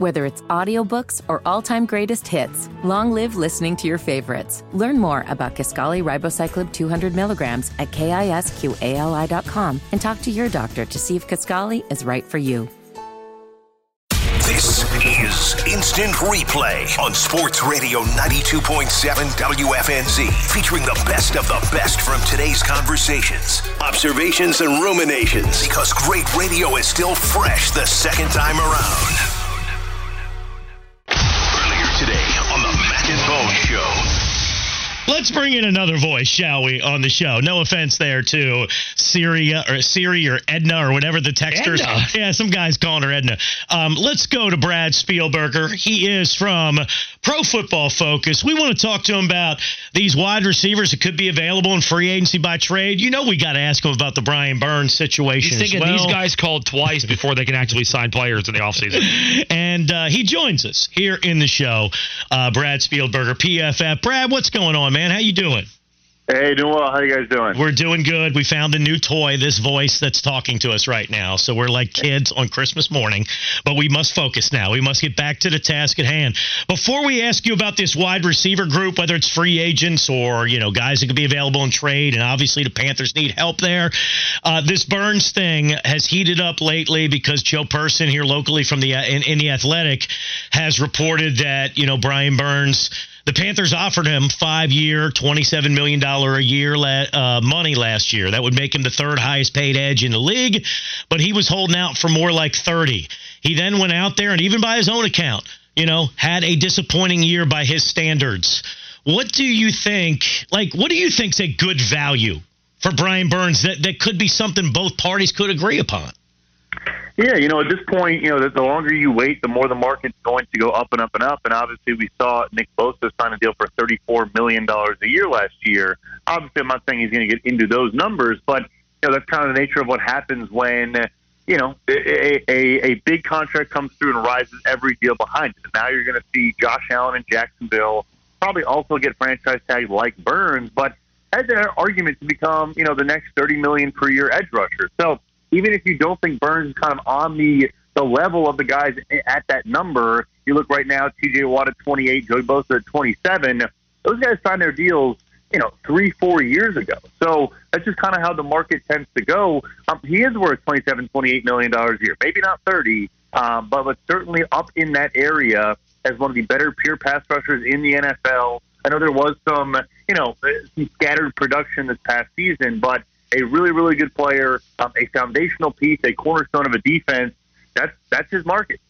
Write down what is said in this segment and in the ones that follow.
Whether it's audiobooks or all-time greatest hits, long live listening to your favorites. Learn more about Kisqali Ribociclib 200 milligrams at kisqali.com and talk to your doctor to see if Kisqali is right for you. This is Instant Replay on Sports Radio 92.7 WFNZ, featuring the best of the best from today's conversations, observations, and ruminations. Because great radio is still fresh the second time around. Let's bring in another voice, shall we, on the show? No offense there to Syria or Siri or Edna or whatever the texters. Edna. Yeah, some guys calling her Edna. Um, let's go to Brad Spielberger. He is from Pro Football Focus. We want to talk to him about these wide receivers that could be available in free agency by trade. You know, we got to ask him about the Brian Burns situation. He's thinking well. these guys called twice before they can actually sign players in the offseason. and uh, he joins us here in the show. Uh, Brad Spielberger, PFF. Brad, what's going on, man? How you doing? Hey, doing well. How you guys doing? We're doing good. We found a new toy, this voice that's talking to us right now. So we're like kids on Christmas morning, but we must focus now. We must get back to the task at hand. Before we ask you about this wide receiver group, whether it's free agents or, you know, guys that could be available in trade, and obviously the Panthers need help there. Uh, this Burns thing has heated up lately because Joe Person here locally from the uh, in, in the Athletic has reported that, you know, Brian Burns the Panthers offered him five year, $27 million a year la- uh, money last year. That would make him the third highest paid edge in the league, but he was holding out for more like 30. He then went out there and even by his own account, you know, had a disappointing year by his standards. What do you think? Like, what do you think's a good value for Brian Burns that, that could be something both parties could agree upon? Yeah, you know, at this point, you know, the, the longer you wait, the more the market's going to go up and up and up. And obviously, we saw Nick Bosa sign a deal for $34 million a year last year. Obviously, I'm not saying he's going to get into those numbers, but, you know, that's kind of the nature of what happens when, you know, a, a, a big contract comes through and rises every deal behind it. Now you're going to see Josh Allen in Jacksonville probably also get franchise tags like Burns, but has an argument to become, you know, the next 30 million per year edge rusher. So, even if you don't think Burns is kind of on the the level of the guys at that number, you look right now, T.J. Watt at 28, Joey Bosa at 27. Those guys signed their deals, you know, three, four years ago. So that's just kind of how the market tends to go. Um, he is worth 27, 28 million dollars a year, maybe not 30, um, but but certainly up in that area as one of the better pure pass rushers in the NFL. I know there was some, you know, some scattered production this past season, but a really, really good player, um, a foundational piece, a cornerstone of a defense. That's that's his market.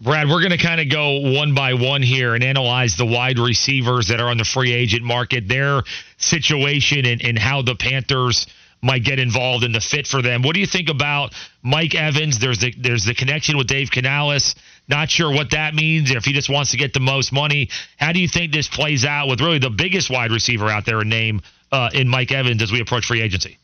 Brad, we're going to kind of go one by one here and analyze the wide receivers that are on the free agent market, their situation, and, and how the Panthers might get involved in the fit for them. What do you think about Mike Evans? There's the there's the connection with Dave Canales. Not sure what that means. If he just wants to get the most money, how do you think this plays out with really the biggest wide receiver out there in name uh, in Mike Evans as we approach free agency?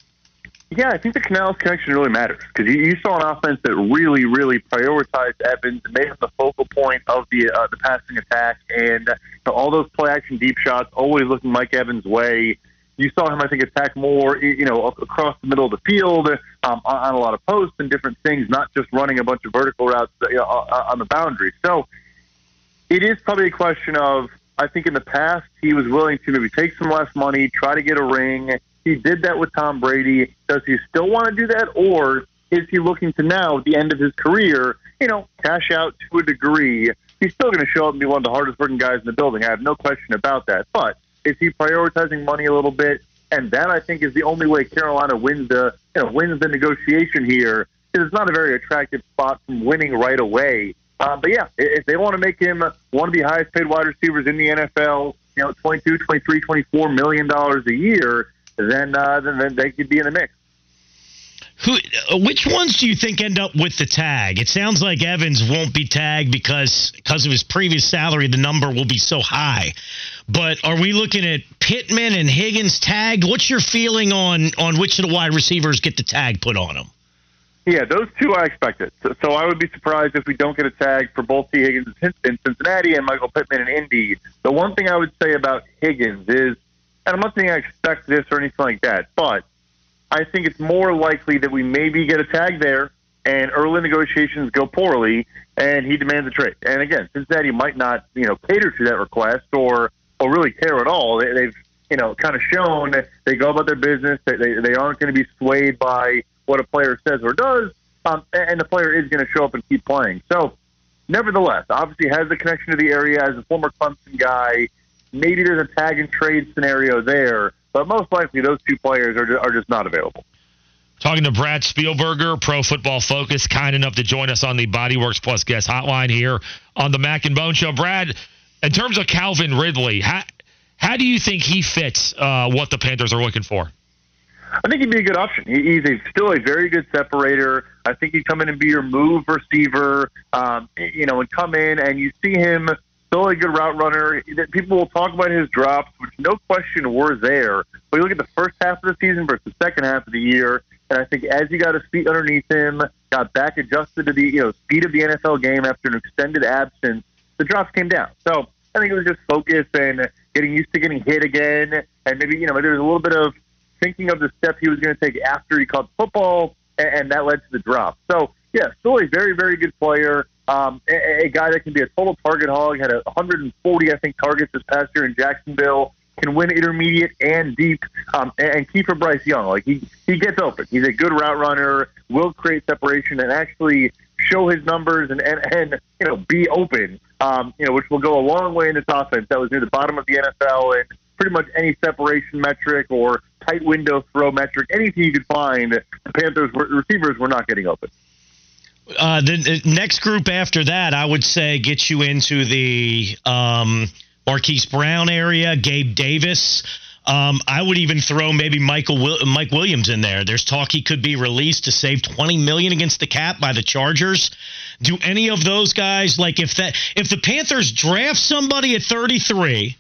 Yeah, I think the Canales connection really matters because you, you saw an offense that really, really prioritized Evans and made him the focal point of the uh, the passing attack, and uh, all those play action deep shots always looking Mike Evans' way. You saw him, I think, attack more, you know, across the middle of the field um, on, on a lot of posts and different things, not just running a bunch of vertical routes you know, on the boundary. So it is probably a question of I think in the past he was willing to maybe take some less money, try to get a ring. He did that with Tom Brady. Does he still want to do that, or is he looking to now, at the end of his career, you know, cash out to a degree? He's still going to show up and be one of the hardest working guys in the building. I have no question about that. But is he prioritizing money a little bit? And that I think is the only way Carolina wins the you know wins the negotiation here. It's not a very attractive spot from winning right away. Uh, but yeah, if they want to make him one of the highest paid wide receivers in the NFL, you know, 22, 23, 24 million dollars a year, then, uh, then then they could be in the mix. Who, uh, which ones do you think end up with the tag? It sounds like Evans won't be tagged because because of his previous salary, the number will be so high. But are we looking at Pittman and Higgins tagged? What's your feeling on on which of the wide receivers get the tag put on them? Yeah, those two I expected. So, so I would be surprised if we don't get a tag for both T. Higgins in Cincinnati and Michael Pittman in Indy. The one thing I would say about Higgins is, and I'm not saying I expect this or anything like that, but I think it's more likely that we maybe get a tag there and early negotiations go poorly, and he demands a trade. And again, Cincinnati might not, you know, cater to that request or or really care at all. They, they've, you know, kind of shown they go about their business. They they, they aren't going to be swayed by what a player says or does, um, and the player is going to show up and keep playing. So, nevertheless, obviously has a connection to the area as a former Clemson guy. Maybe there's a tag and trade scenario there, but most likely those two players are, are just not available. Talking to Brad Spielberger, Pro Football Focus, kind enough to join us on the Bodyworks Plus guest hotline here on the Mac and Bone Show. Brad, in terms of Calvin Ridley, how, how do you think he fits uh, what the Panthers are looking for? I think he'd be a good option. He's a, still a very good separator. I think he'd come in and be your move receiver, um, you know, and come in and you see him still a good route runner. People will talk about his drops, which no question were there. But you look at the first half of the season versus the second half of the year, and I think as he got his feet underneath him, got back adjusted to the you know speed of the NFL game after an extended absence, the drops came down. So I think it was just focus and getting used to getting hit again, and maybe you know there was a little bit of thinking of the step he was going to take after he caught football, and, and that led to the drop. So yeah, still a very very good player. Um, a, a guy that can be a total target hog. Had a 140 I think targets this past year in Jacksonville can win intermediate and deep. Um, and Kiefer Bryce Young, like he he gets open. He's a good route runner, will create separation, and actually show his numbers and and, and you know be open. Um, you know, which will go a long way in this offense that was near the bottom of the NFL and pretty much any separation metric or tight window throw metric, anything you could find, the Panthers were, receivers were not getting open. Uh, the, the next group after that, I would say, gets you into the um, Marquise Brown area, Gabe Davis. Um, I would even throw maybe Michael Mike Williams in there. There's talk he could be released to save 20 million against the cap by the Chargers. Do any of those guys like if that if the Panthers draft somebody at 33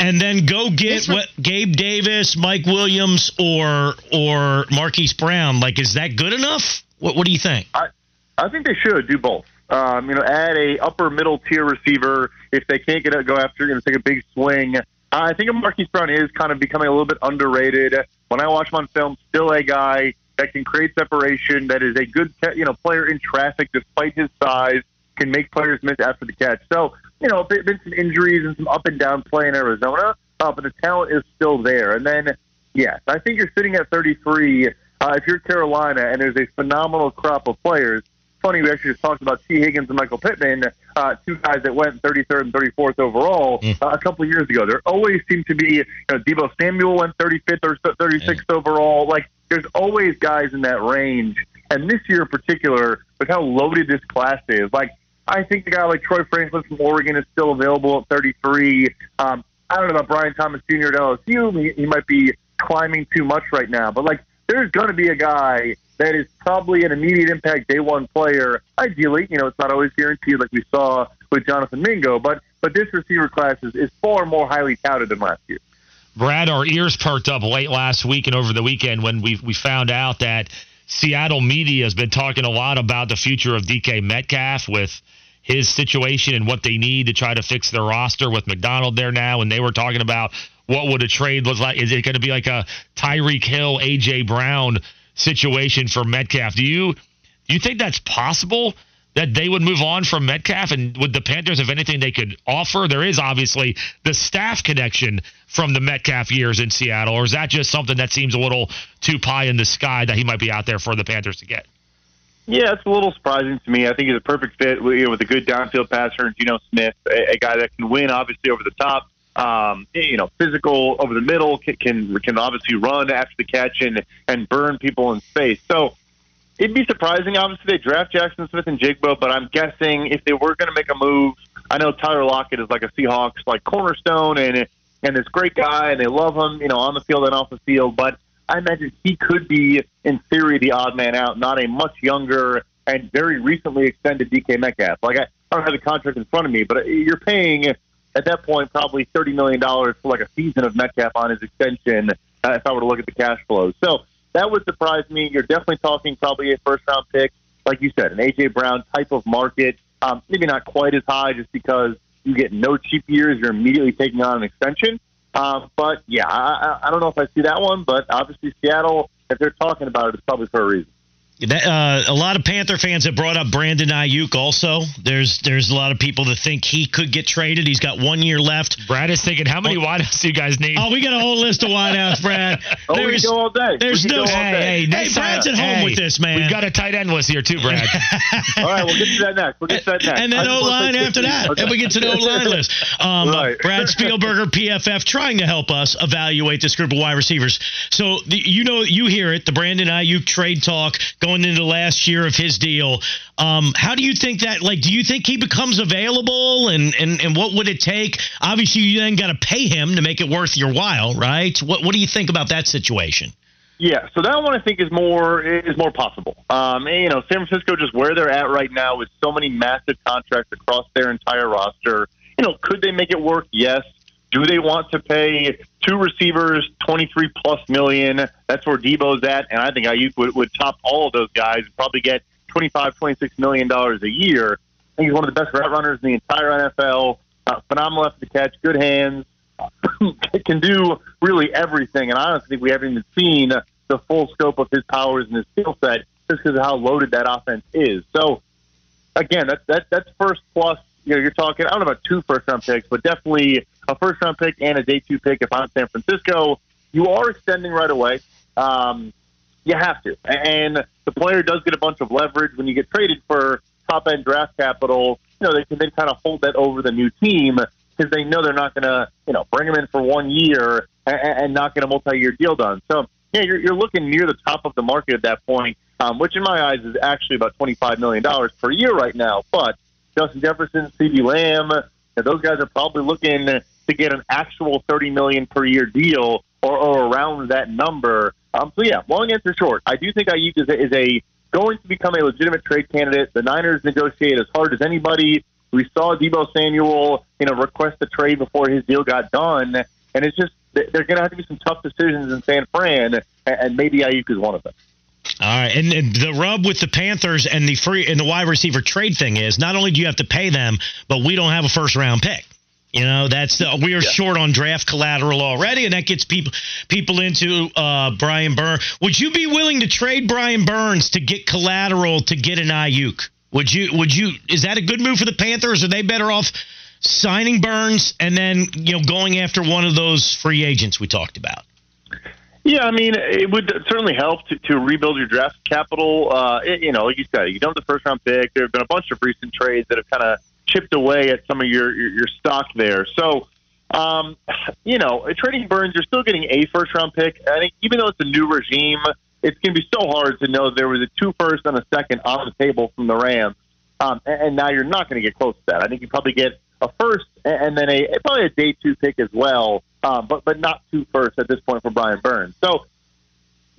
and then go get what Gabe Davis, Mike Williams, or or Marquise Brown, like is that good enough? What what do you think? I I think they should do both. Um, you know, add a upper middle tier receiver if they can't get it, go after, you know, take a big swing. I think a Marquise Brown is kind of becoming a little bit underrated. When I watch him on film, still a guy that can create separation, that is a good, you know, player in traffic despite his size, can make players miss after the catch. So, you know, been some injuries and some up and down play in Arizona, uh, but the talent is still there. And then, yes, I think you're sitting at 33. Uh, if you're Carolina and there's a phenomenal crop of players, funny, we actually just talked about Tee Higgins and Michael Pittman, uh, two guys that went 33rd and 34th overall mm. uh, a couple of years ago. There always seemed to be, you know, Deebo Samuel went 35th or 36th yeah. overall. Like, there's always guys in that range. And this year in particular, with how loaded this class is, like, I think the guy like Troy Franklin from Oregon is still available at 33. Um, I don't know about Brian Thomas Jr. at LSU. He, he might be climbing too much right now. But, like, there's going to be a guy that is probably an immediate impact day one player. Ideally, you know, it's not always guaranteed like we saw with Jonathan Mingo, but but this receiver class is, is far more highly touted than last year. Brad, our ears perked up late last week and over the weekend when we we found out that Seattle media has been talking a lot about the future of DK Metcalf with his situation and what they need to try to fix their roster with Macdonald there now. And they were talking about what would a trade look like? Is it going to be like a Tyreek Hill, AJ Brown situation for Metcalf. Do you do you think that's possible that they would move on from Metcalf and would the Panthers have anything they could offer? There is obviously the staff connection from the Metcalf years in Seattle, or is that just something that seems a little too pie in the sky that he might be out there for the Panthers to get? Yeah, it's a little surprising to me. I think he's a perfect fit with, you know, with a good downfield passer, and Geno Smith, a, a guy that can win obviously over the top um, you know, physical over the middle, can, can obviously run after the catch and and burn people in space. So it'd be surprising. Obviously, they draft Jaxon Smith-Njigba, but I'm guessing if they were going to make a move, I know Tyler Lockett is like a Seahawks like cornerstone and and this great guy, and they love him, you know, on the field and off the field. But I imagine he could be, in theory, the odd man out, not a much younger and very recently extended DK Metcalf. Like I, I don't have the contract in front of me, but you're paying at that point probably $30 million for like a season of Metcalf on his extension uh, if I were to look at the cash flow. So that would surprise me. You're definitely talking probably a first round pick, like you said, an A.J. Brown type of market. Um, maybe not quite as high just because you get no cheap years. You're immediately taking on an extension. Um, but yeah, I, I don't know if I see that one, but obviously Seattle, if they're talking about it, it's probably for a reason. That, uh, a lot of Panther fans have brought up Brandon Aiyuk. Also, there's there's a lot of people that think he could get traded. He's got one year left. Brad is thinking, how many oh, wideouts do you guys need? Oh, we got a whole list of wideouts, Brad. oh, there's, we go all day. There's no. Hey, hey, hey, Brad's at home hey, with this man. We've got a tight end list here too, Brad. all right, we'll get to that next. We'll get to that next. And then O line after that, okay. and we get to the O line list. Um, right. Brad Spielberger, PFF, trying to help us evaluate this group of wide receivers. So the, you know, you hear it, the Brandon Aiyuk trade talk going into last year of his deal. Um, how do you think that? Like, do you think he becomes available, and and and what would it take? Obviously, you then got to pay him to make it worth your while, right? What what do you think about that situation? Yeah, so that one I think is more is more possible. Um, and, you know, San Francisco just where they're at right now with so many massive contracts across their entire roster. You know, could they make it work? Yes. Do they want to pay two receivers twenty three plus million? That's where Deebo's at, and I think Aiyuk would, would top all of those guys and probably get 25 26 million dollars a year. I think he's one of the best route runners in the entire NFL. Uh, phenomenal after the catch, good hands, can do really everything. And I honestly think we haven't even seen the full scope of his powers and his skill set just because of how loaded that offense is. So again, that's that, that's first plus. You know, you're talking. I don't know about two first round picks, but definitely a first round pick and a day two pick if I'm San Francisco. You are extending right away. Um, you have to. And the player does get a bunch of leverage when you get traded for top end draft capital. You know, they can then kind of hold that over the new team because they know they're not going to, you know, bring him in for one year and, and not get a multi year deal done. So, yeah, you're, you're looking near the top of the market at that point, um, which in my eyes is actually about $25 million per year right now. But Justin Jefferson, CeeDee Lamb, those guys are probably looking to get an actual 30 million per year deal or, or around that number. Um, so yeah, long answer short, I do think Aiyuk is a, is a going to become a legitimate trade candidate. The Niners negotiate as hard as anybody. We saw Deebo Samuel, you know, request a trade before his deal got done, and it's just they're going to have to be some tough decisions in San Fran, and maybe Aiyuk is one of them. All right, and, and, the rub with the Panthers and the free and the wide receiver trade thing is not only do you have to pay them, but we don't have a first round pick. You know, that's the, we are yeah. short on draft collateral already, and that gets people people into uh, Brian Burns. Would you be willing to trade Brian Burns to get collateral to get an Aiyuk? Would you? Would you? Is that a good move for the Panthers? Are they better off signing Burns and then you know going after one of those free agents we talked about? Yeah, I mean, it would certainly help to, to rebuild your draft capital. Uh, it, you know, like you said, you don't have the first round pick. There have been a bunch of recent trades that have kind of chipped away at some of your your, your stock there. So, um, you know, trading Burns, you're still getting a first round pick. I think even though it's a new regime, it's going to be so hard to know there was a two first and a second on the table from the Rams, um, and, and now you're not going to get close to that. I think you probably get a first and then a probably a day two pick as well, um, but but not two first at this point for Brian Burns. So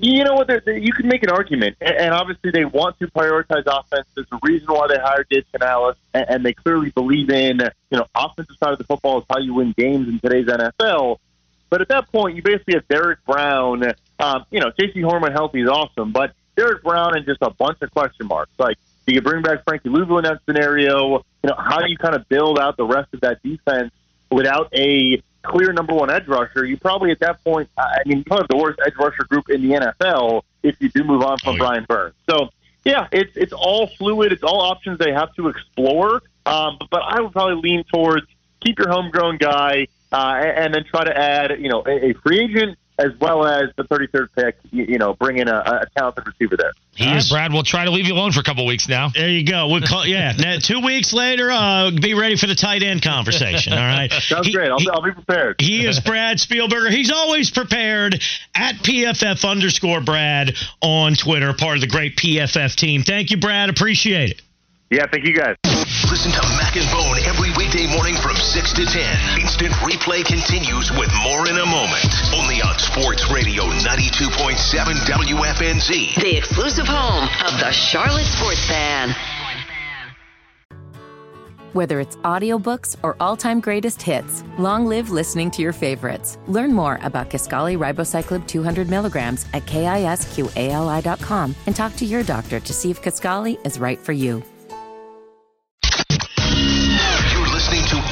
you know what? They're, they're, you can make an argument, and obviously they want to prioritize offense. There's a reason why they hired Dave Canales, and, and they clearly believe in you know offensive side of the football is how you win games in today's NFL. But at that point, you basically have Derrick Brown. Um, you know, Jaycee Horn healthy is awesome, but Derrick Brown and just a bunch of question marks. Like, do you bring back Frankie Luvu in that scenario? You know, how do you kind of build out the rest of that defense without a clear number one edge rusher, you probably at that point, I mean, you probably have the worst edge rusher group in the NFL if you do move on from oh, yeah. Brian Burns. So, yeah, it's it's all fluid. It's all options they have to explore. Um, but, but I would probably lean towards keep your homegrown guy uh, and, and then try to add, you know, a, a free agent as well as the 33rd pick, you, you know, bring in a, a, talented receiver there. He is. Brad, we'll try to leave you alone for a couple weeks now. There you go. We'll call, yeah. now, two weeks later, uh, be ready for the tight end conversation. All right. Sounds he, great. I'll, he, I'll, be prepared. He is Brad Spielberger. He's always prepared at PFF underscore Brad on Twitter, part of the great PFF team. Thank you, Brad. Appreciate it. Yeah, thank you guys. Listen to Mac and Bone every weekday morning from 6 to 10. Instant replay continues with more in a moment. Only on Sports Radio 92.7 WFNZ. The exclusive home of the Charlotte Sports Fan. Whether it's audiobooks or all-time greatest hits, long live listening to your favorites. Learn more about Kisqali Ribociclib 200 milligrams at kisqali.com and talk to your doctor to see if Kisqali is right for you.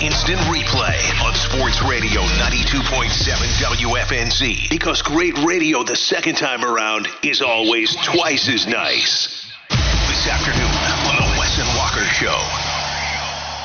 Instant replay on Sports Radio 92.7 WFNZ. Because great radio the second time around is always twice as nice. this afternoon on the Wes and Walker Show.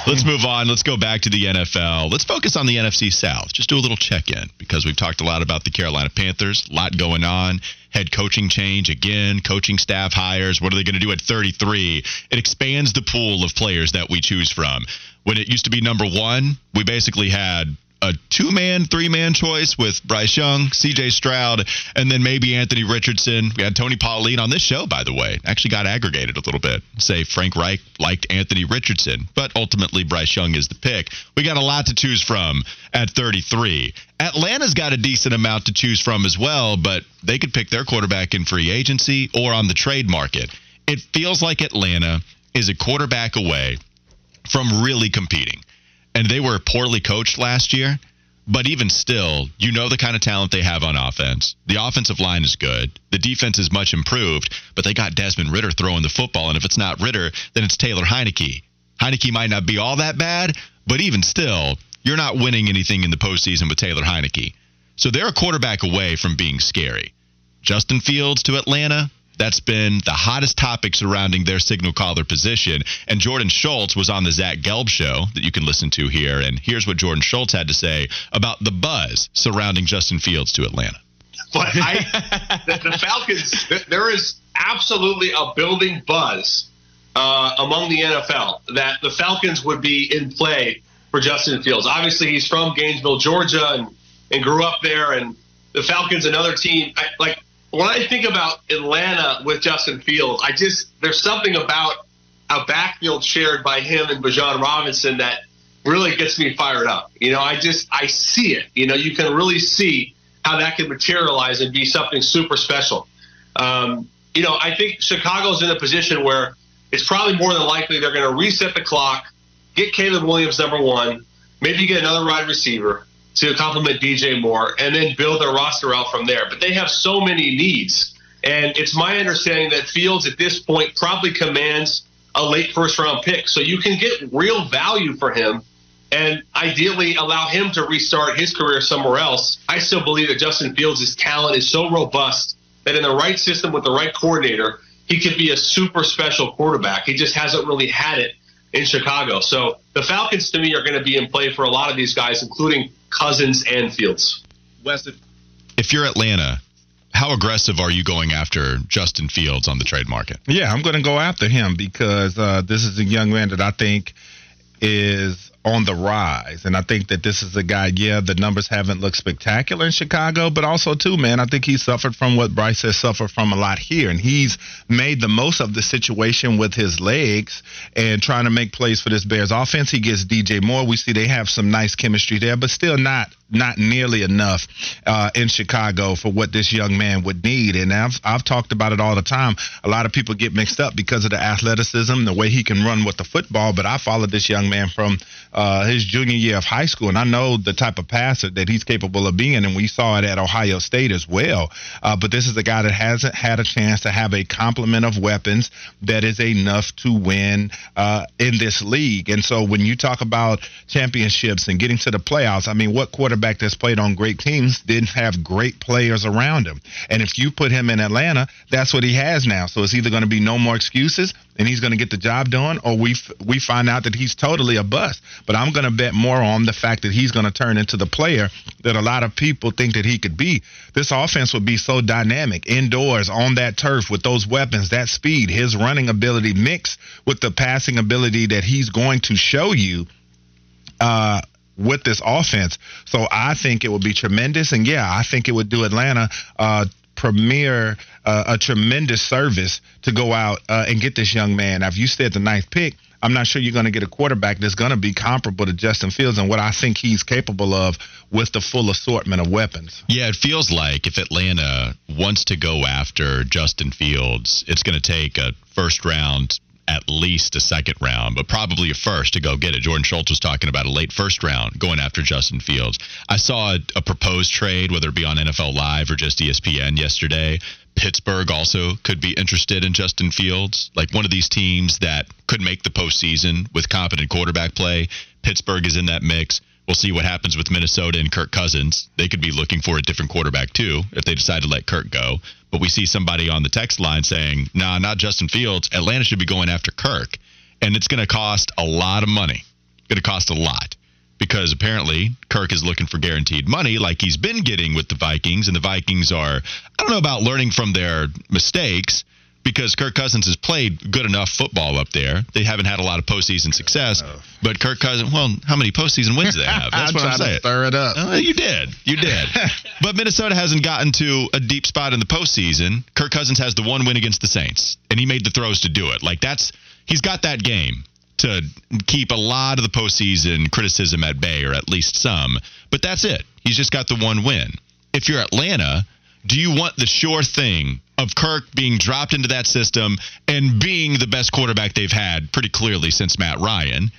Let's move on. Let's go back to the NFL. Let's focus on the NFC South. Just do a little check in because we've talked a lot about the Carolina Panthers. A lot going on. Head coaching change again, coaching staff hires. What are they going to do at 33? It expands the pool of players that we choose from. When it used to be number one, we basically had a two man, three man choice with Bryce Young, CJ Stroud, and then maybe Anthony Richardson. We had Tony Pauline on this show, by the way. Actually got aggregated a little bit. Say Frank Reich liked Anthony Richardson, but ultimately Bryce Young is the pick. We got a lot to choose from at 33. Atlanta's got a decent amount to choose from as well, but they could pick their quarterback in free agency or on the trade market. It feels like Atlanta is a quarterback away from really competing and they were poorly coached last year. But even still, you know the kind of talent they have on offense. The offensive line is good. The defense is much improved, but they got Desmond Ridder throwing the football. And if it's not Ridder, then it's Taylor Heinicke. Heinicke might not be all that bad, but even still, you're not winning anything in the postseason with Taylor Heinicke. So they're a quarterback away from being scary. Justin Fields to Atlanta, that's been the hottest topic surrounding their signal caller position. And Jordan Schultz was on the Zach Gelb show that you can listen to here. And here's what Jordan Schultz had to say about the buzz surrounding Justin Fields to Atlanta. But I, the, the Falcons, there is absolutely a building buzz uh, among the NFL that the Falcons would be in play for Justin Fields. Obviously, he's from Gainesville, Georgia, and, and grew up there. And the Falcons, another team, I, like when I think about Atlanta with Justin Fields, I just there's something about a backfield shared by him and Bijan Robinson that really gets me fired up. You know, I just I see it. You know, you can really see how that can materialize and be something super special. Um, you know, I think Chicago's in a position where it's probably more than likely they're going to reset the clock, get Caleb Williams number one, maybe get another wide receiver, to complement DJ Moore and then build their roster out from there. But they have so many needs. And it's my understanding that Fields at this point probably commands a late first round pick. So you can get real value for him and ideally allow him to restart his career somewhere else. I still believe that Justin Fields' talent is so robust that in the right system with the right coordinator, he could be a super special quarterback. He just hasn't really had it in Chicago. So the Falcons to me are going to be in play for a lot of these guys, including Cousins and Fields. Wes, if you're Atlanta, how aggressive are you going after Justin Fields on the trade market? Yeah, I'm going to go after him because uh, this is a young man that I think is on the rise. And I think that this is a guy, yeah, the numbers haven't looked spectacular in Chicago, but also, too, man, I think he suffered from what Bryce has suffered from a lot here. And he's made the most of the situation with his legs and trying to make plays for this Bears offense. He gets DJ Moore. We see they have some nice chemistry there, but still not not nearly enough uh, in Chicago for what this young man would need. And I've, I've talked about it all the time. A lot of people get mixed up because of the athleticism, the way he can run with the football. But I followed this young man from uh, his junior year of high school, and I know the type of passer that he's capable of being, and we saw it at Ohio State as well. Uh, but this is a guy that hasn't had a chance to have a complement of weapons that is enough to win uh, in this league. And so when you talk about championships and getting to the playoffs, I mean, what quarterback that's played on great teams didn't have great players around him? And if you put him in Atlanta, that's what he has now. So it's either going to be no more excuses and he's going to get the job done, or we f- we find out that he's totally a bust. But I'm going to bet more on the fact that he's going to turn into the player that a lot of people think that he could be. This offense would be so dynamic indoors on that turf with those weapons, that speed, his running ability mixed with the passing ability that he's going to show you. Uh, with this offense. So I think it would be tremendous. And yeah, I think it would do Atlanta uh, premier uh, a tremendous service to go out uh, and get this young man. Now, if you said the ninth pick, I'm not sure you're going to get a quarterback that's going to be comparable to Justin Fields and what I think he's capable of with the full assortment of weapons. Yeah, it feels like if Atlanta wants to go after Justin Fields, it's going to take a first round at least a second round, but probably a first to go get it. Jordan Schultz was talking about a late first round going after Justin Fields. I saw a, a proposed trade, whether it be on NFL Live or just ESPN yesterday. Pittsburgh also could be interested in Justin Fields, like one of these teams that could make the postseason with competent quarterback play. Pittsburgh is in that mix. We'll see what happens with Minnesota and Kirk Cousins. They could be looking for a different quarterback too if they decide to let Kirk go. But we see somebody on the text line saying, "Nah, not Justin Fields. Atlanta should be going after Kirk." And it's going to cost a lot of money. Going to cost a lot because apparently Kirk is looking for guaranteed money like he's been getting with the Vikings and the Vikings are I don't know about learning from their mistakes because Kirk Cousins has played good enough football up there. They haven't had a lot of postseason success, but Kirk Cousins, well, how many postseason wins do they have? That's what I'm saying. Stir it up. Uh, you did. You did. but Minnesota hasn't gotten to a deep spot in the postseason. Kirk Cousins has the one win against the Saints, and he made the throws to do it. Like that's he's got that game to keep a lot of the postseason criticism at bay, or at least some. But that's it. He's just got the one win. If you're Atlanta, do you want the sure thing of Kirk being dropped into that system and being the best quarterback they've had pretty clearly since Matt Ryan?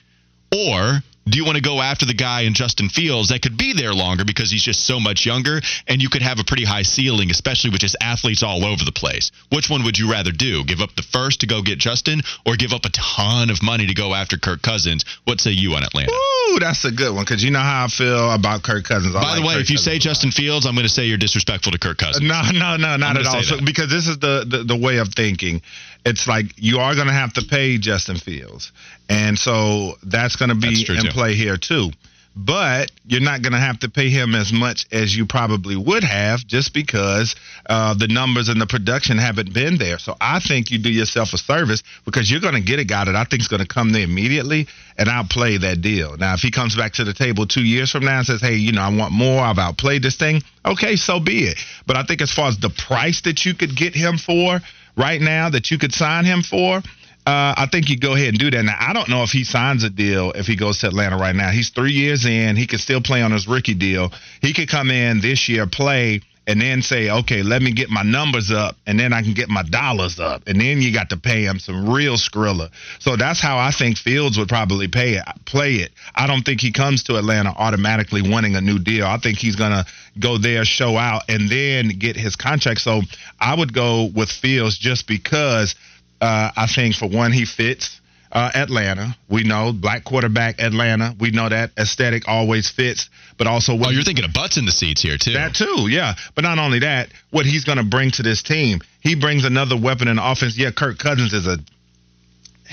Or do you want to go after the guy in Justin Fields that could be there longer because he's just so much younger and you could have a pretty high ceiling, especially with just athletes all over the place? Which one would you rather do? Give up the first to go get Justin or give up a ton of money to go after Kirk Cousins? What say you on Atlanta? Ooh, that's a good one because you know how I feel about Kirk Cousins. I By the way, Kirk if you Cousins say. Justin Fields, I'm going to say you're disrespectful to Kirk Cousins. No, no, no, not at all. So, because this is the, the the way of thinking. It's like you are going to have to pay Justin Fields, and so that's going to be in too. play here too. But you're not going to have to pay him as much as you probably would have, just because uh, the numbers and the production haven't been there. So I think you do yourself a service because you're going to get a guy that I think is going to come there immediately and outplay that deal. Now, if he comes back to the table two years from now and says, "Hey, you know, I want more. I've outplayed this thing," okay, so be it. But I think as far as the price that you could get him for right now, that you could sign him for. Uh, I think you go ahead and do that. Now, I don't know if he signs a deal if he goes to Atlanta right now. He's three years in. He can still play on his rookie deal. He could come in this year, play, and then say, okay, let me get my numbers up, and then I can get my dollars up. And then you got to pay him some real skrilla. So that's how I think Fields would probably pay it, play it. I don't think he comes to Atlanta automatically winning a new deal. I think he's going to go there, show out, and then get his contract. So I would go with Fields just because uh, I think for one, he fits uh, Atlanta. We know black quarterback Atlanta. We know that aesthetic always fits, but also what Oh, you're thinking of butts in the seats here, too. that too, yeah. But not only that, what he's going to bring to this team, he brings another weapon in offense. Yeah, Kirk Cousins is a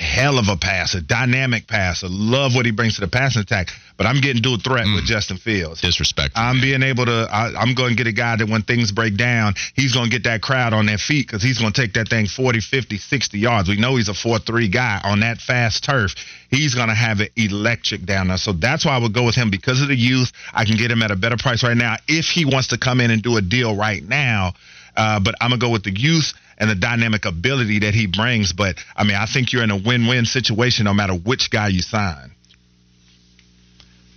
hell of a passer, dynamic passer. Love what he brings to the passing attack. But I'm getting dual threat with Justin Fields. Disrespect. I'm being able to. I, I'm going to get a guy that when things break down, he's going to get that crowd on their feet because he's going to take that thing 40, 50, 60 yards. We know he's a 4 3 guy on that fast turf. He's going to have it electric down there. So that's why I would go with him because of the youth. I can get him at a better price right now if he wants to come in and do a deal right now. Uh, but I'm going to go with the youth and the dynamic ability that he brings. But I mean, I think you're in a win win situation no matter which guy you sign.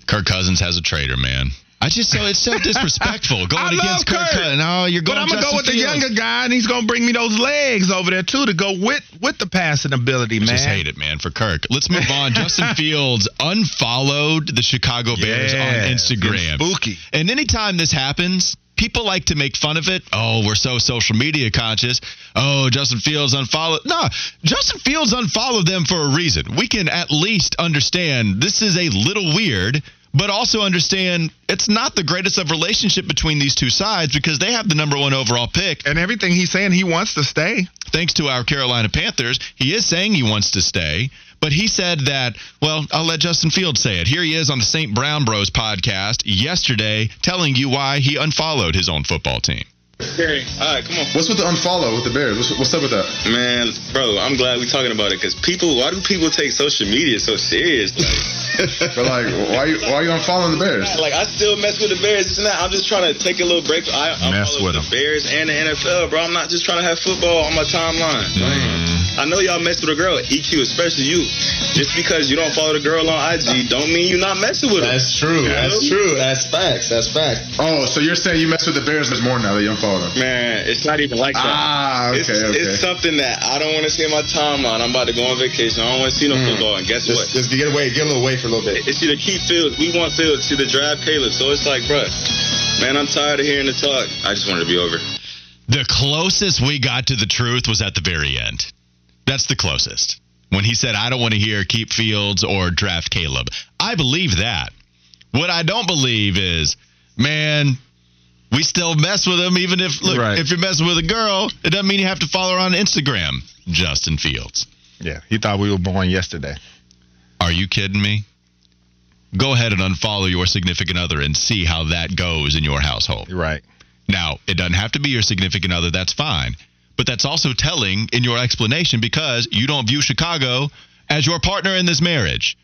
Kirk Cousins has a traitor, man. I just so it's so disrespectful going against Kirk. Kirk. Cousins. No, you're going. But I'm gonna go with the younger guy, and he's gonna bring me those legs over there too to go with with the passing ability, man. I Just hate it, man, for Kirk. Let's move on. Justin Fields unfollowed the Chicago Bears Yeah, on Instagram. spooky. And anytime this happens, people like to make fun of it. Oh, we're so social media conscious. Oh, Justin Fields unfollowed. No, Justin Fields unfollowed them for a reason. We can at least understand this is a little weird, but also understand it's not the greatest of relationship between these two sides because they have the number one overall pick And everything he's saying, he wants to stay. thanks to our Carolina Panthers, he is saying he wants to stay. But he said that, well, I'll let Justin Fields say it. Here he is on the St. Brown Bros podcast yesterday telling you why he unfollowed his own football team. Gary, all right, come on. What's with the unfollow with the Bears? What's, what's up with that? Man, bro, I'm glad we're talking about it because people, why do people take social media so serious? Like, but like, why you why you unfollowing the Bears? like I still mess with the Bears. This and that. I'm just trying to take a little break. I, I'm Mess following with the Bears and the NFL, bro. I'm not just trying to have football on my timeline. Mm-hmm. I know y'all mess with a girl, EQ, especially you. Just because you don't follow the girl on IG, don't mean you're not messing with her. That's true. You That's true. That's facts. That's facts. Oh, so you're saying you mess with the Bears more now that you unfollow them? Man, it's not even like that. Ah, okay, it's, okay. it's something that I don't want to see in my timeline. I'm about to go on vacation. I don't want to see no football. And guess what? Hmm. Just, just get away, get a little away for a little bit. It's either keep Fields. We want Fields. See the draft Caleb. So it's like, bruh, man, I'm tired of hearing the talk. I just wanted to be over. The closest we got to the truth was at the very end. That's the closest. When he said, I don't want to hear keep Fields or draft Caleb. I believe that. What I don't believe is, man, we still mess with him even if look Right. if you're messing with a girl, it doesn't mean you have to follow her on Instagram. Justin Fields. Yeah, he thought we were born yesterday. Are you kidding me? Go ahead and unfollow your significant other and see how that goes in your household. Right. Now, it doesn't have to be your significant other, that's fine. But that's also telling in your explanation because you don't view Chicago as your partner in this marriage.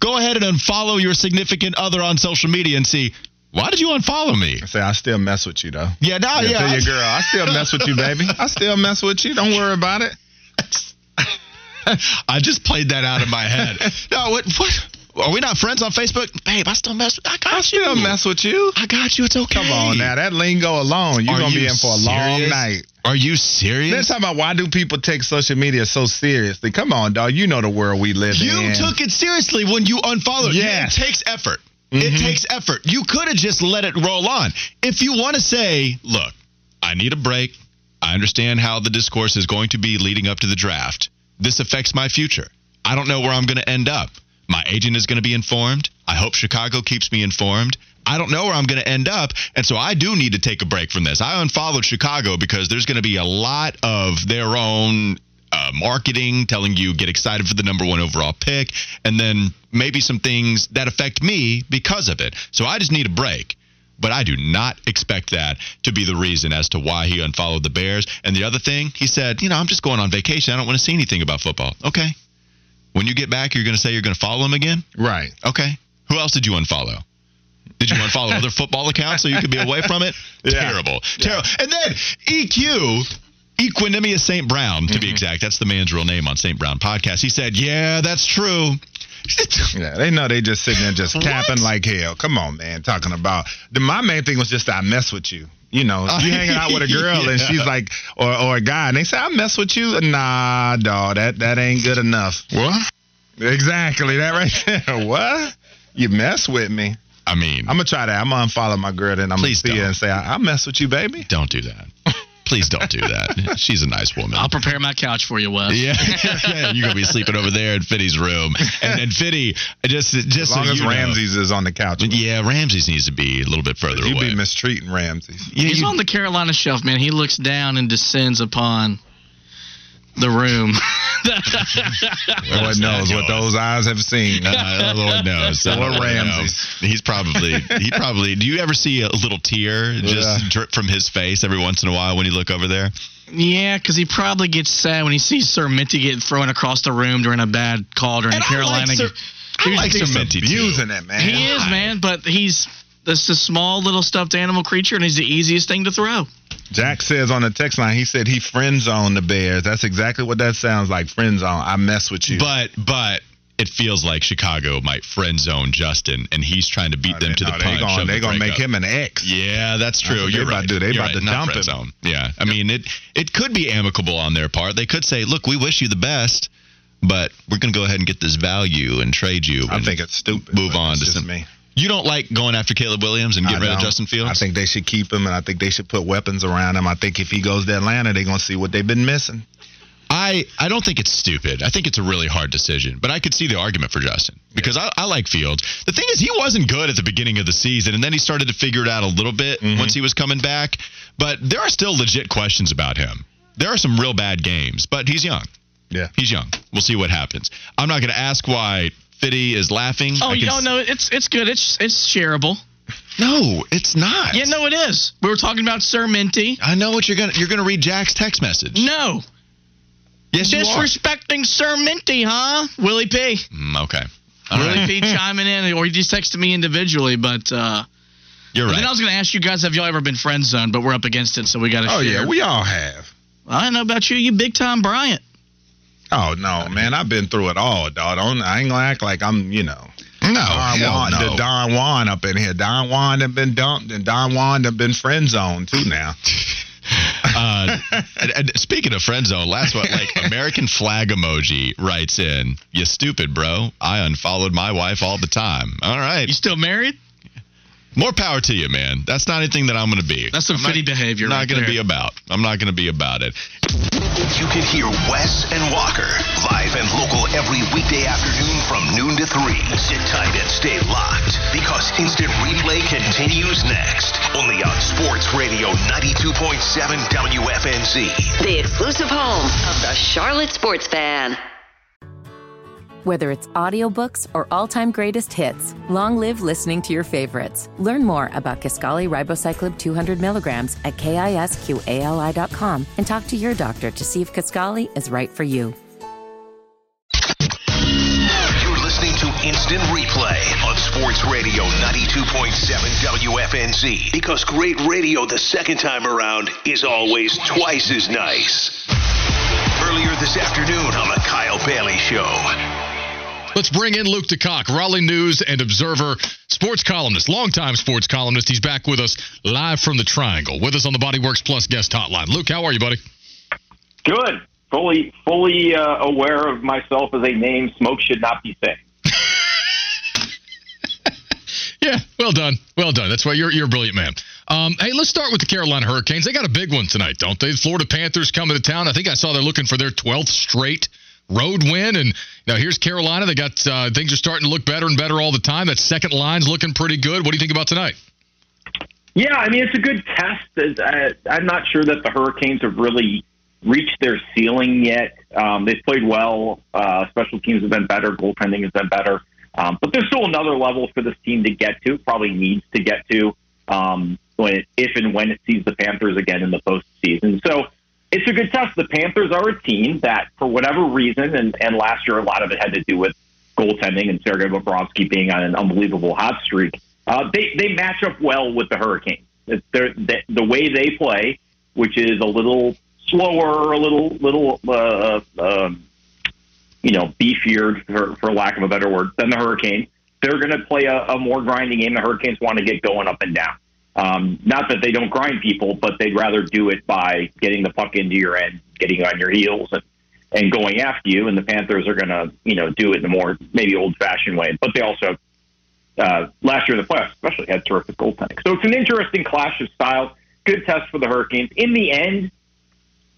Go ahead and unfollow your significant other on social media and see why did you unfollow me? I say I still mess with you though. Yeah, now, Yeah, yeah. tell I- your girl, I still mess with you, baby. I still mess with you. Don't worry about it. I just played that out of my head. No, what? What? Are we not friends on Facebook, babe? I still mess. With, I got you. I still you. mess with you. I got you. It's okay. Come on now, that lingo alone, you're Are gonna be in for a long night. Are you serious? talking about why do people take social media so seriously? Come on, dog. You know the world we live You in. You took it seriously when you unfollowed. Yeah, It takes effort. It mm-hmm. takes effort. You could have just let it roll on. If you want to say, look, I need a break. I understand how the discourse is going to be leading up to the draft. This affects my future. I don't know where I'm going to end up. My agent is going to be informed. I hope Chicago keeps me informed. I don't know where I'm going to end up. And so I do need to take a break from this. I unfollowed Chicago because there's going to be a lot of their own uh, marketing telling you get excited for the number one overall pick, and then maybe some things that affect me because of it. So I just need a break. But I do not expect that to be the reason as to why he unfollowed the Bears. And the other thing, he said, you know, I'm just going on vacation. I don't want to see anything about football. Okay. When you get back, you're going to say you're going to follow him again? right. Okay. Who else did you unfollow? Did you unfollow other football accounts so you could be away from it? Yeah. Terrible. Terrible. And then EQ, Equanimeous St. Brown, to be mm-hmm. exact. That's the man's real name on St. Brown podcast. He said, Yeah, that's true. Yeah, they know they just sitting there just capping like hell. Come on, man. Talking about the my main thing was just I mess with you. You know, oh, you hanging out with a girl and she's like, or or a guy, and they say I mess with you. Nah, dog, that that ain't good enough. What? Exactly that right there. what? You mess with me. I mean, I'm gonna try that. I'm gonna unfollow my girl and I'm gonna see her don't. and say I, I mess with you, baby. don't do that. Please don't do that. She's a nice woman. I'll prepare my couch for you, Wes. yeah, yeah, you're gonna be sleeping over there in Fitty's room, and then Fitty just just As long so as you know- Ramses is on the couch, yeah, Ramses needs to be a little bit further you away. You'd be mistreating Ramses. Yeah, He's you- on the Carolina shelf, man. He looks down and descends upon the room. Lord knows what those eyes have seen. Uh, Lord knows. Or Lord Ramses. He's probably he probably. Do you ever see a little tear just Yeah. drip from his face every once in a while when you look over there? yeah, because he probably gets sad when he sees Sir Minty get thrown across the room during a bad call during And a I Carolina like Sir- game. I like Sir Minty too. abusing it, man. He is, man, but he's this a small little stuffed animal creature, and he's the easiest thing to throw. Jack says on the text line, he said he friend zoned the Bears. That's exactly what that sounds like. Friend zone. I mess with you. But but it feels like Chicago might friend zone Justin, and he's trying to beat Oh, them they- to the no, punch. They gonna, of they the gonna make breakup. him an ex. Yeah, that's true. what they You're about right. to do. They You're about right. to Not dump friend him. zone. Yeah, I mean it. It could be amicable on their part. They could say, "Look, we wish you the best, but we're going to go ahead and get this value and trade you." I and think it's stupid. move on that's to just some. me. You don't like going after Caleb Williams and getting rid of. Justin Fields? I think they should keep him, and I think they should put weapons around him. I think if he goes to Atlanta, they're gonna see what they've been missing. I, I don't think it's stupid. I think it's a really hard decision, but I could see the argument for Justin because I, I like Fields. The thing is, he wasn't good at the beginning of the season, and then he started to figure it out a little bit Mm-hmm. once he was coming back. But there are still legit questions about him. There are some real bad games, but he's young. Yeah. He's young. We'll see what happens. I'm not going to ask why Is laughing. Oh, I you can don't know. It's it's good. It's it's shareable. No, it's not. Yeah, no, it is. We were talking about Sir Minty. I know what you're gonna. You're gonna read Jack's text message. No, Yes, you are. disrespecting Sir Minty, huh? Willie P. Mm, okay. All Willie right. P. chiming in, or he just texted me individually. But uh, You're and right. then I was going to ask you guys, have y'all ever been friend zoned? But we're up against it, so we got to Oh share. yeah, we all have. I don't know about you. You big time Bryant. Oh no, man, I've been through it all, dog. Don't, I ain't gonna act like I'm, you know. no, Don Juan, no. the Don Juan up in here. Don Juan have been dumped, and Don Juan have been friend zoned too now. Uh, and, and speaking of friend zone, last one, like American flag emoji writes in, "You stupid, bro. I unfollowed my wife all the time. All right, You still married? more power to you, man. That's not anything that I'm going to be. That's some I'm not- behavior Not right going to be about. I'm not going to be about it. You can hear Wes and Walker live and local every weekday afternoon from noon to 3. Sit tight and stay locked because instant replay continues next. Only on Sports Radio 92.7 WFNZ. The exclusive home of the Charlotte Sports Fan. Whether it's audiobooks or all-time greatest hits, long live listening to your favorites. Learn more about Kisqali Ribociclib 200 milligrams at kisqali.com and talk to your doctor to see if Kisqali is right for you. You're listening to Instant Replay on Sports Radio 92.7 WFNZ because great radio the second time around is always twice as nice. Earlier this afternoon on the Kyle Bailey Show. Let's bring in Luke DeCock, Raleigh News and Observer sports columnist, longtime sports columnist. He's back with us live from the Triangle, with us on the Bodyworks Plus guest hotline. Luke, how are you, buddy? Good. Fully, fully uh, aware of myself as a name smoke should not be saying. Yeah, well done, well done. That's why you're you're a brilliant man. Um, hey, let's start with the Carolina Hurricanes. They got a big one tonight, don't they? The Florida Panthers coming to town. I think I saw they're looking for their 12th straight road win. And now here's Carolina. They got uh, things are starting to look better and better all the time. That second line's looking pretty good. What do you think about tonight? Yeah, I mean it's a good test. Uh, I'm not sure that the Hurricanes have really reached their ceiling yet. Um, they've played well. Uh, special teams have been better. Goaltending has been better. Um, but there's still another level for this team to get to. Probably needs to get to um, when if and when it sees the Panthers again in the postseason. So it's a good test. The Panthers are a team that, for whatever reason, and, and last year a lot of it had to do with goaltending and Sergei Bobrovsky being on an unbelievable hot streak. Uh, they they match up well with the Hurricanes. The, the way they play, which is a little slower, a little little uh, um, you know beefier, for, for lack of a better word, than the Hurricanes. They're going to play a, a more grinding game. The Hurricanes want to get going up and down. Um, not that they don't grind people, but they'd rather do it by getting the puck into your end, getting on your heels, and and going after you. And the Panthers are going to, you know, do it in a more maybe old fashioned way. But they also uh, last year in the playoffs, especially had terrific goaltending. So it's an interesting clash of style. Good test for the Hurricanes. In the end,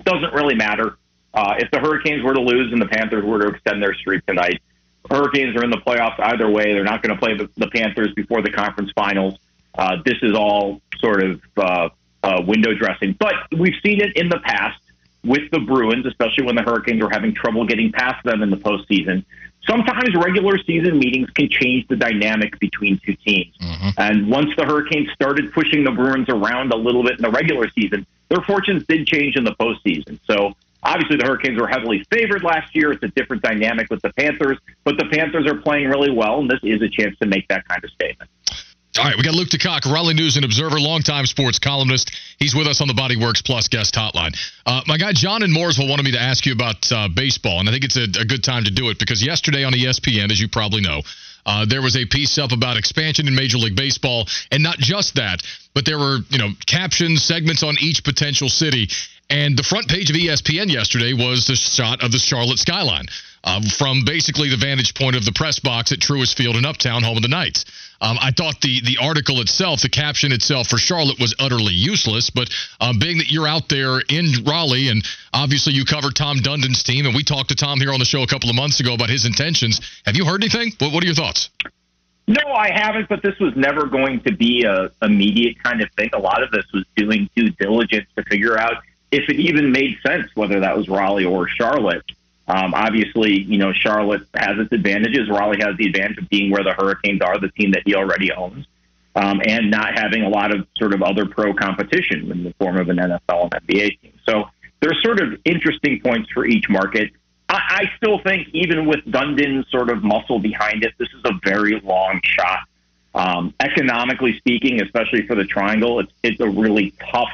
doesn't really matter. Uh, if the Hurricanes were to lose and the Panthers were to extend their streak tonight, Hurricanes are in the playoffs either way. They're not going to play the, the Panthers before the conference finals. Uh, this is all sort of uh, uh, window dressing. But we've seen it in the past with the Bruins, especially when the Hurricanes were having trouble getting past them in the postseason. Sometimes regular season meetings can change the dynamic between two teams. Mm-hmm. And once the Hurricanes started pushing the Bruins around a little bit in the regular season, their fortunes did change in the postseason. So obviously the Hurricanes were heavily favored last year. It's a different dynamic with the Panthers, but the Panthers are playing really well, and this is a chance to make that kind of statement. All right, we got Luke DeCock, Raleigh News and Observer, longtime sports columnist. He's with us on the Bodyworks Plus guest hotline. Uh, my guy John and Mooresville wanted me to ask you about uh, baseball, and I think it's a, a, good time to do it because yesterday on ESPN, as you probably know, uh, there was a piece up about expansion in Major League Baseball, and not just that, but there were you know captions, segments on each potential city. And the front page of ESPN yesterday was the shot of the Charlotte skyline um, from basically the vantage point of the press box at Truist Field in Uptown, home of the Knights. Um, I thought the the article itself, the caption itself for Charlotte was utterly useless. But um, being that you're out there in Raleigh, and obviously you cover Tom Dundon's team, and we talked to Tom here on the show a couple of months ago about his intentions. Have you heard anything? What, what are your thoughts? No, I haven't. But this was never going to be a immediate kind of thing. A lot of this was doing due diligence to figure out if it even made sense, whether that was Raleigh or Charlotte. Um, obviously, you know, Charlotte has its advantages. Raleigh has the advantage of being where the Hurricanes are, the team that he already owns, um, and not having a lot of sort of other pro competition in the form of an NFL and NBA team. So there's sort of interesting points for each market. I, I still think, even with Dundon's sort of muscle behind it, this is a very long shot. Um, economically speaking, especially for the Triangle, it's, it's a really tough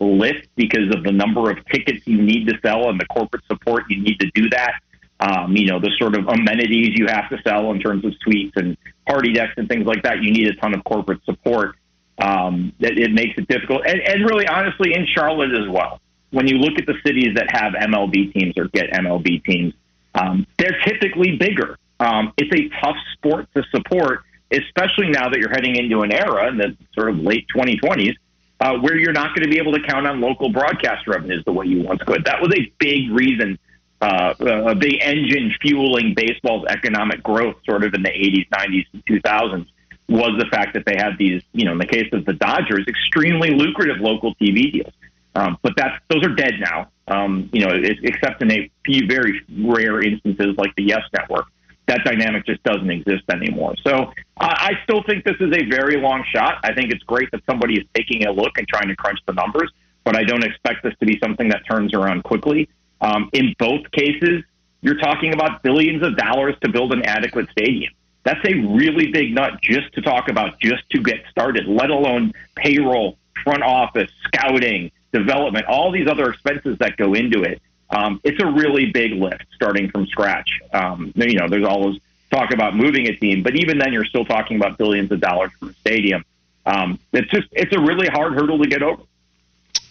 lift because of the number of tickets you need to sell and the corporate support you need to do that. Um, you know, the sort of amenities you have to sell in terms of suites and party decks and things like that. You need a ton of corporate support. Um, it, it makes it difficult. And, and really, honestly, in Charlotte as well. When you look at the cities that have MLB teams or get MLB teams, um, they're typically bigger. Um, it's a tough sport to support, especially now that you're heading into an era in the sort of late 2020s uh, where you're not going to be able to count on local broadcast revenues the way you once could. That was a big reason, uh, a big engine fueling baseball's economic growth, sort of in the 80s, 90s, and 2000s, was the fact that they had these, you know, in the case of the Dodgers, extremely lucrative local TV deals. Um, but that's those are dead now. Um, you know, except in a few very rare instances like the Yes Network, that dynamic just doesn't exist anymore. So I, I still think this is a very long shot. I think it's great that somebody is taking a look and trying to crunch the numbers, but I don't expect this to be something that turns around quickly. Um, in both cases, you're talking about billions of dollars to build an adequate stadium. That's a really big nut just to talk about, just to get started, let alone payroll, front office, scouting, development, all these other expenses that go into it. Um, it's a really big lift starting from scratch. Um, you know, there's always talk about moving a team, but even then, you're still talking about billions of dollars for a stadium. Um, it's just it's a really hard hurdle to get over.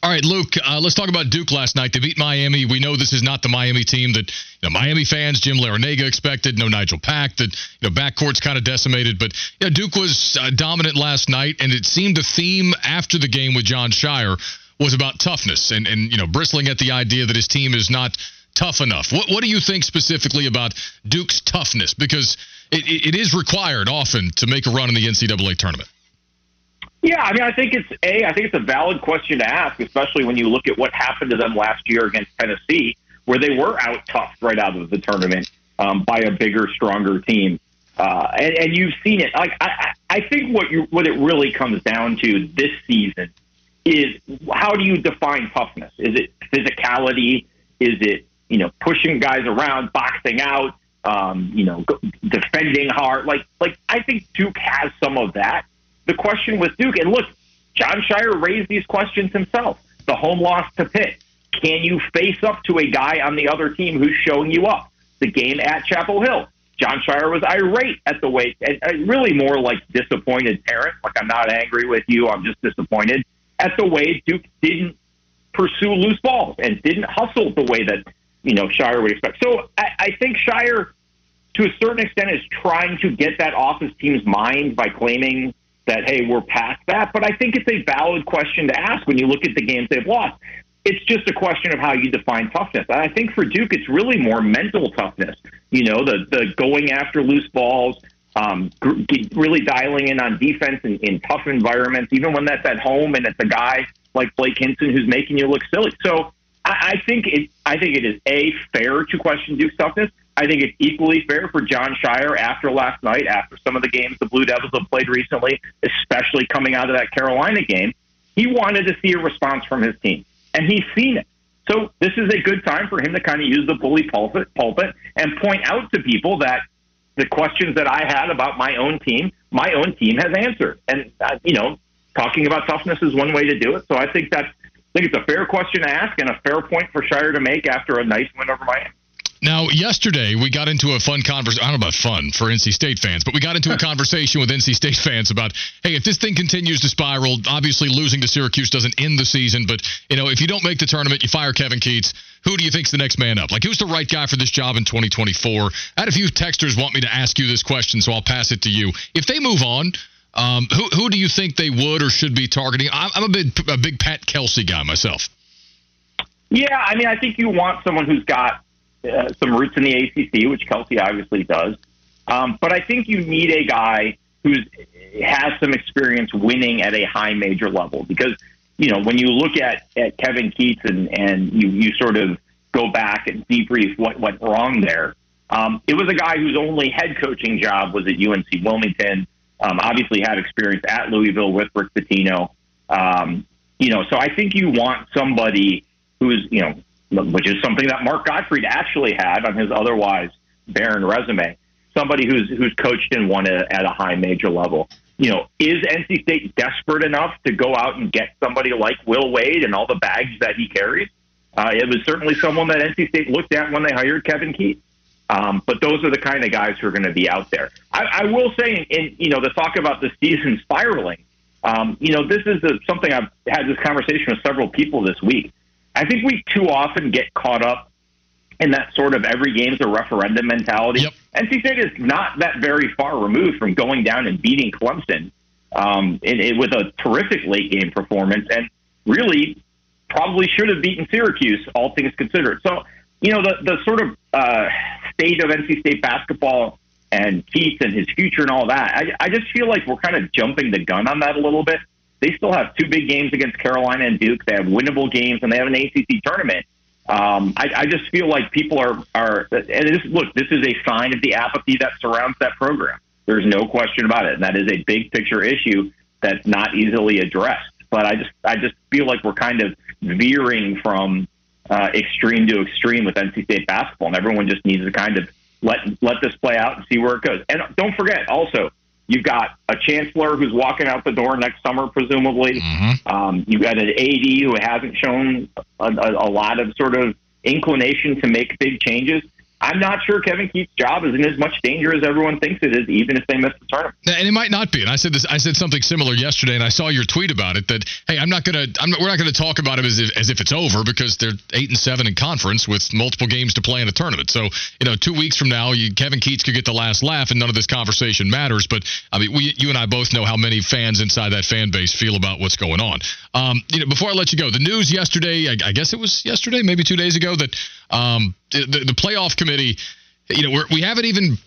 All right, Luke, uh, let's talk about Duke last night. They beat Miami. We know this is not the Miami team that you know, Miami fans, Jim Larrañaga expected. No Nigel Pack. That you know, backcourt's kind of decimated. But yeah, Duke was uh, dominant last night, and it seemed a theme after the game with Jon Scheyer was about toughness and, and you know bristling at the idea that his team is not tough enough. What what do you think specifically about Duke's toughness? Because it, it is required often to make a run in the NCAA tournament. Yeah, I mean, I think it's a. I think it's a valid question to ask, especially when you look at what happened to them last year against Tennessee, where they were out tough right out of the tournament um, by a bigger, stronger team. Uh, and, and you've seen it. Like I, I think what you what it really comes down to this season is how do you define toughness? Is it physicality? Is it you know pushing guys around, boxing out, um, you know, defending hard? Like like I think Duke has some of that the question with Duke, and look, Jon Scheyer raised these questions himself. The home loss to Pitt. Can you face up to a guy on the other team who's showing you up? The game at Chapel Hill. Jon Scheyer was irate at the way, and really more like disappointed parent. Like I'm not angry with you, I'm just disappointed at the way Duke didn't pursue loose balls and didn't hustle the way that you know Scheyer would expect. So I, I think Scheyer, to a certain extent, is trying to get that off his team's mind by claiming that, hey, we're past that. But I think it's a valid question to ask when you look at the games they've lost. It's just a question of how you define toughness. And I think for Duke, it's really more mental toughness. You know, the, the going after loose balls, um, really dialing in on defense in, in tough environments, even when that's at home and it's a guy like Blake Hinson who's making you look silly. So I, I think it, I think it is a fair to question Duke's toughness. I think it's equally fair for Jon Scheyer after last night, after some of the games the Blue Devils have played recently, especially coming out of that Carolina game. He wanted to see a response from his team, and he's seen it. So this is a good time for him to kind of use the bully pulpit, pulpit and point out to people that the questions that I had about my own team, my own team has answered. And uh, you know, talking about toughness is one way to do it. So I think that I think it's a fair question to ask and a fair point for Scheyer to make after a nice win over Miami. Now, yesterday we got into a fun conversation. I don't know about fun for NC State fans, but we got into a conversation with NC State fans about, hey, if this thing continues to spiral, obviously losing to Syracuse doesn't end the season, but you know, if you don't make the tournament, you fire Kevin Keatts. Who do you think's the next man up? Like, who's the right guy for this job in 2024? I had a few texters want me to ask you this question, so I'll pass it to you. If they move on, um, who who do you think they would or should be targeting? I'm, I'm a big a big Pat Kelsey guy myself. Yeah, I mean, I think you want someone who's got uh, some roots in the ACC, which Kelsey obviously does. Um, but I think you need a guy who has some experience winning at a high major level because you know when you look at, at Kevin Keatts and and you you sort of go back and debrief what went wrong there. Um, it was a guy whose only head coaching job was at UNC Wilmington. Um, obviously, had experience at Louisville with Rick Pitino. Um, you know, so I think you want somebody who's you know which is something that Mark Gottfried actually had on his otherwise barren resume. Somebody who's who's coached and won a, at a high major level. You know, is NC State desperate enough to go out and get somebody like Will Wade and all the bags that he carries? Uh, it was certainly someone that NC State looked at when they hired Kevin Keatts. Um, but those are the kind of guys who are going to be out there. I, I will say, in, in you know, the talk about the season spiraling. Um, you know, this is a, something I've had this conversation with several people this week. I think we too often get caught up in that sort of every game's a referendum mentality. Yep. NC State is not that very far removed from going down and beating Clemson um, with a terrific late game performance, and really probably should have beaten Syracuse, all things considered. So, you know, the the sort of uh, state of NC State basketball and Keatts and his future and all that. I, I just feel like we're kind of jumping the gun on that a little bit. They still have two big games against Carolina and Duke. They have winnable games, and they have an ACC tournament. Um, I, I just feel like people are are and this, look. This is a sign of the apathy that surrounds that program. There's no question about it, and that is a big picture issue that's not easily addressed. But I just I just feel like we're kind of veering from uh, extreme to extreme with NC State basketball, and everyone just needs to kind of let let this play out and see where it goes. And don't forget, also, you've got a chancellor who's walking out the door next summer, presumably. Mm-hmm. Um, you've got an AD who hasn't shown a, a, a lot of sort of inclination to make big changes. I'm not sure Kevin Keatts' job is in as much danger as everyone thinks it is, even if they miss the tournament. And it might not be. And I said this. I said something similar yesterday, and I saw your tweet about it. That hey, I'm not gonna. I'm not, we're not gonna talk about him as if, as if it's over because they're eight and seven in conference with multiple games to play in a tournament. So you know, two weeks from now, you, Kevin Keatts could get the last laugh, and none of this conversation matters. But I mean, we, you and I both know how many fans inside that fan base feel about what's going on. Um, you know, before I let you go, the news yesterday. I, I guess it was yesterday, maybe two days ago, that um, the, the playoff committee you know, we haven't even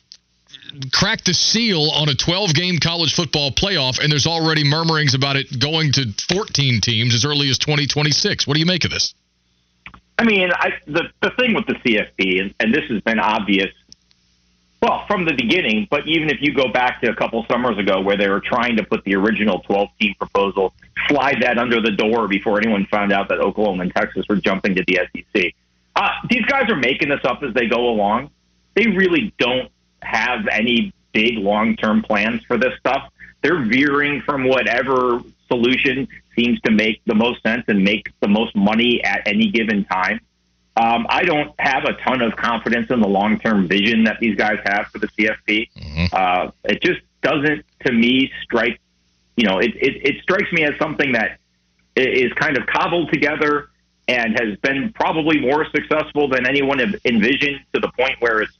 cracked the seal on a 12 game college football playoff, and there's already murmurings about it going to 14 teams as early as 2026. What do you make of this? I mean, I, the the thing with the CFP, and, and this has been obvious, well, from the beginning. But even if you go back to a couple summers ago, where they were trying to put the original 12 team proposal, slide that under the door before anyone found out that Oklahoma and Texas were jumping to the SEC. Uh, these guys are making this up as they go along. They really don't have any big long term plans for this stuff. They're veering from whatever solution seems to make the most sense and make the most money at any given time. Um, I don't have a ton of confidence in the long term vision that these guys have for the CFP. Mm-hmm. Uh, it just doesn't, to me, strike. You know, it, it, it strikes me as something that is kind of cobbled together and has been probably more successful than anyone envisioned to the point where it's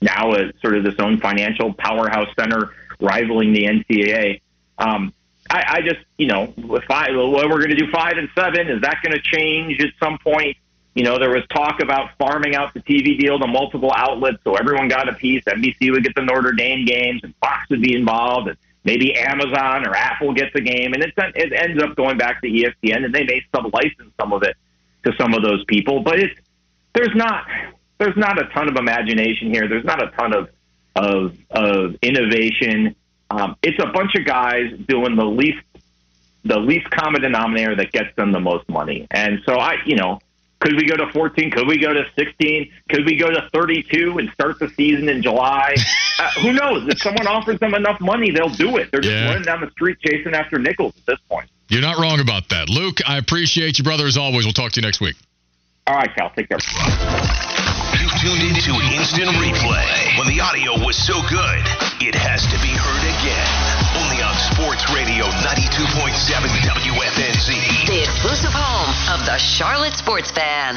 now a sort of this own financial powerhouse center rivaling the NCAA. Um, I, I just, you know, if I, well, we're going to do five and seven, is that going to change at some point? You know, there was talk about farming out the TV deal to multiple outlets, so everyone got a piece. NBC would get the Notre Dame games, and Fox would be involved, and maybe Amazon or Apple gets a game, and it, it ends up going back to ESPN, and they may sub-license some of it to some of those people. But it's there's not there's not a ton of imagination here. There's not a ton of of, of innovation. Um, it's a bunch of guys doing the least the least common denominator that gets them the most money. And so I, you know, could we go to 14? Could we go to 16? Could we go to 32 and start the season in July? uh, who knows? If someone offers them enough money, they'll do it. They're just Yeah. running down the street chasing after nickels at this point. You're not wrong about that. Luke, I appreciate you, brother, as always. We'll talk to you next week. All right, Cal, take care. You tuned into Instant Replay. When the audio was so good, it has to be heard again. Only on Sports Radio 92.7 WFNZ. The exclusive home of the Charlotte Sports Fan.